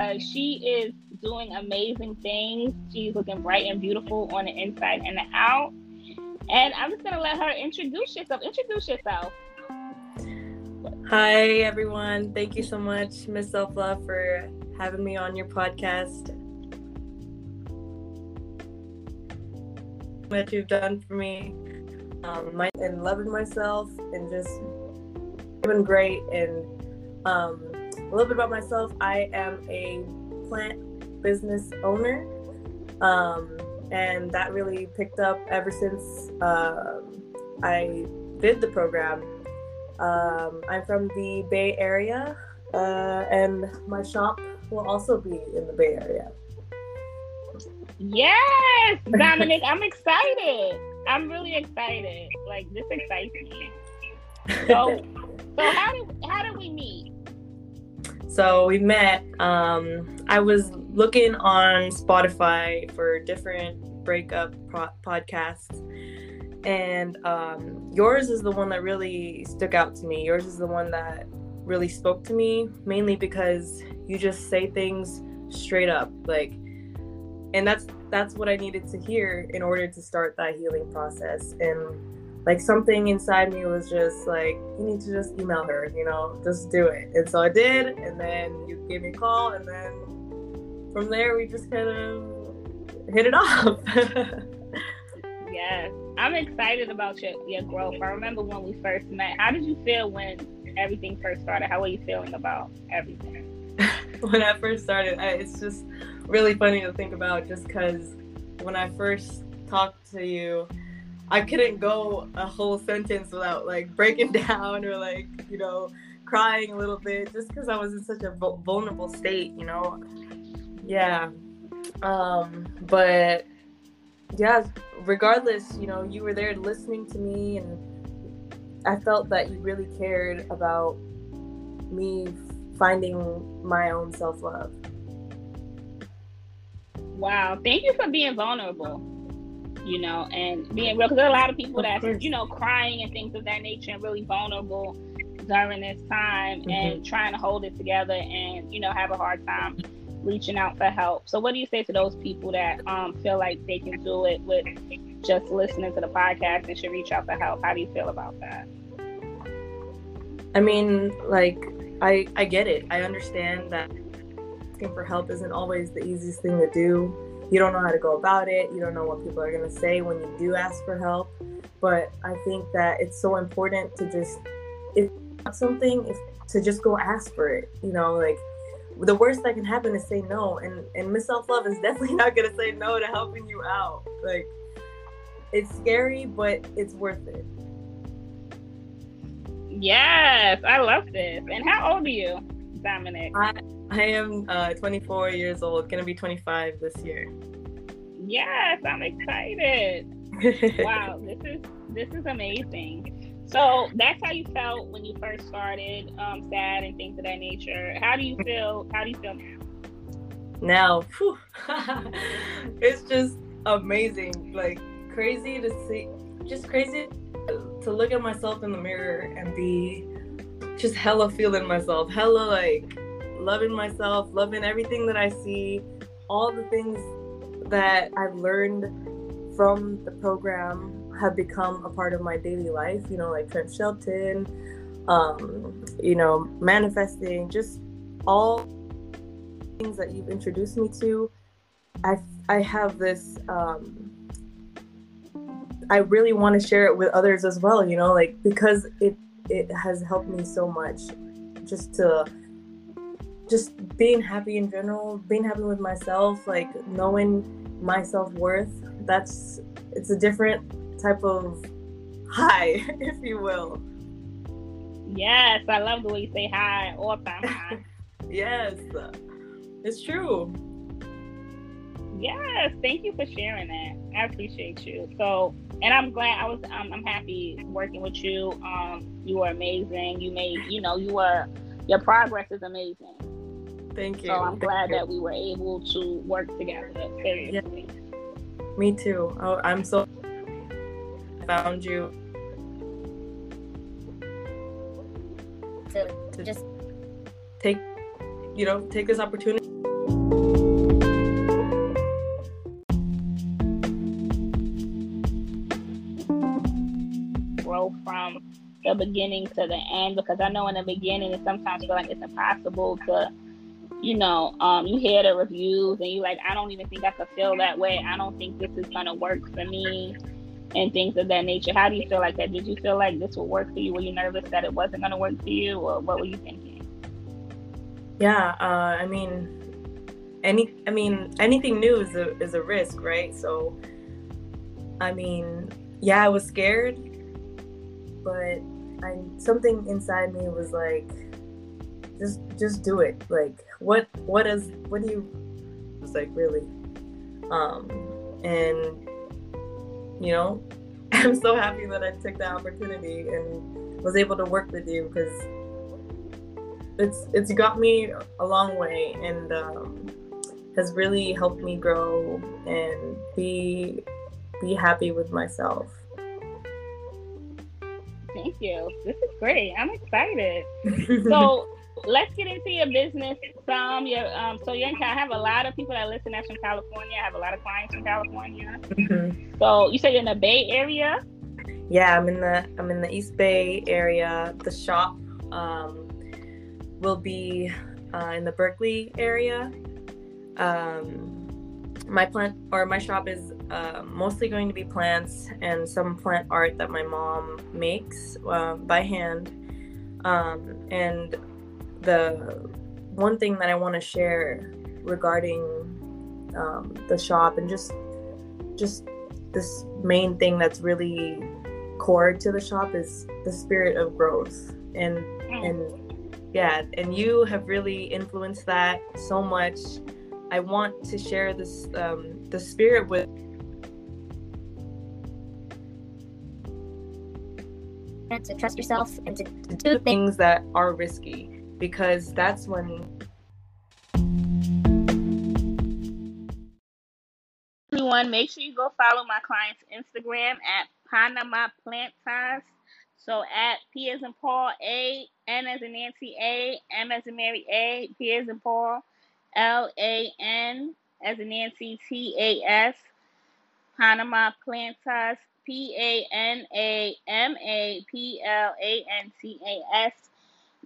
because she is doing amazing things. She's looking bright and beautiful on the inside and the out. And I'm just gonna let her introduce yourself. Introduce yourself. Hi everyone. Thank you so much, Miss Self Love, for having me on your podcast. That you've done for me, um, my, and loving myself, and just been great. And um, a little bit about myself: I am a plant business owner, um, and that really picked up ever since uh, I did the program. Um, I'm from the Bay Area, uh, and my shop will also be in the Bay Area. Yes, Dominic, I'm excited. I'm really excited. Like this excites me. So, so how did So we met. Um, I was looking on Spotify for different breakup pro- podcasts, and um, yours is the one that really stuck out to me. Yours is the one that really spoke to me, mainly because you just say things straight up, like and that's that's what I needed to hear in order to start that healing process. And like something inside me was just like, you need to just email her, you know, just do it. And so I did, and then you gave me a call, and then from there we just kind of hit it off. yes, I'm excited about your your growth. I remember when we first met. How did you feel when everything first started? How were you feeling about everything? when I first started, I, it's just really funny to think about just because when I first talked to you, I couldn't go a whole sentence without like breaking down or like, you know, crying a little bit just because I was in such a vulnerable state, you know? Yeah. Um, but yeah, regardless, you know, you were there listening to me and I felt that you really cared about me finding my own self love. Wow. Thank you for being vulnerable, you know, and being real. Because there are a lot of people that, you know, crying and things of that nature and really vulnerable during this time mm-hmm. and trying to hold it together and, you know, have a hard time reaching out for help. So, what do you say to those people that um, feel like they can do it with just listening to the podcast and should reach out for help? How do you feel about that? I mean, like, I I get it. I understand that asking for help isn't always the easiest thing to do. You don't know how to go about it. You don't know what people are going to say when you do ask for help. But I think that it's so important to just, if something, if, to just go ask for it. You know, like the worst that can happen is say no. And, and Miss Self Love is definitely not going to say no to helping you out. Like, it's scary, but it's worth it. Yes, I love this. And how old are you, Dominic? I, I am uh, 24 years old, gonna be 25 this year. Yes, I'm excited. wow, this is this is amazing. So that's how you felt when you first started, um, sad and things of that nature. How do you feel? How do you feel now? Now, it's just amazing, like crazy to see, just crazy to look at myself in the mirror and be just hella feeling myself, hella like loving myself, loving everything that I see, all the things that I've learned from the program have become a part of my daily life, you know, like Trent Shelton, um, you know, manifesting, just all things that you've introduced me to. I, I have this, um, I really want to share it with others as well, you know, like because it, it has helped me so much just to just being happy in general, being happy with myself, like knowing my self worth. That's it's a different type of high, if you will. Yes, I love the way you say hi all time high. yes, it's true. Yes, thank you for sharing that. I appreciate you. So, and I'm glad I was. Um, I'm happy working with you. Um, you were amazing. You made. You know, you were. Your progress is amazing. Thank you. So I'm Thank glad you. that we were able to work together. Yeah. Me too. Oh, I'm so found you. To, to just take, you know, take this opportunity. Grow from the beginning to the end because I know in the beginning it sometimes feel like it's impossible to you know, um, you hear the reviews and you're like, I don't even think I could feel that way. I don't think this is gonna work for me and things of that nature. How do you feel like that? Did you feel like this would work for you? Were you nervous that it wasn't gonna work for you, or what were you thinking? Yeah, uh, I mean, any, I mean, anything new is a is a risk, right? So, I mean, yeah, I was scared, but I something inside me was like, just just do it. Like, what what is what do you? It's like really, um, and you know, I'm so happy that I took the opportunity and was able to work with you because it's it's got me a long way and um, has really helped me grow and be be happy with myself. Thank you. This is great. I'm excited. so let's get into your business some. Your um, so you I have a lot of people that listen that's from California. I have a lot of clients from California. Mm-hmm. So you say you're in the Bay Area. Yeah, I'm in the I'm in the East Bay area. The shop um, will be uh, in the Berkeley area. Um, my plant or my shop is uh, mostly going to be plants and some plant art that my mom makes uh, by hand. Um, and the one thing that I want to share regarding um, the shop and just just this main thing that's really core to the shop is the spirit of growth and mm. and yeah and you have really influenced that so much I want to share this um, the spirit with And to trust yourself and to, to do things that are risky because that's when everyone make sure you go follow my client's instagram at panama plantas so at p as in paul a n as in nancy a m as in mary a p as in paul L A N as in Nancy T A S Panama Plantas P A N A M A P L A N T A S.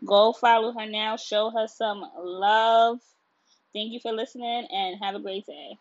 Go follow her now. Show her some love. Thank you for listening and have a great day.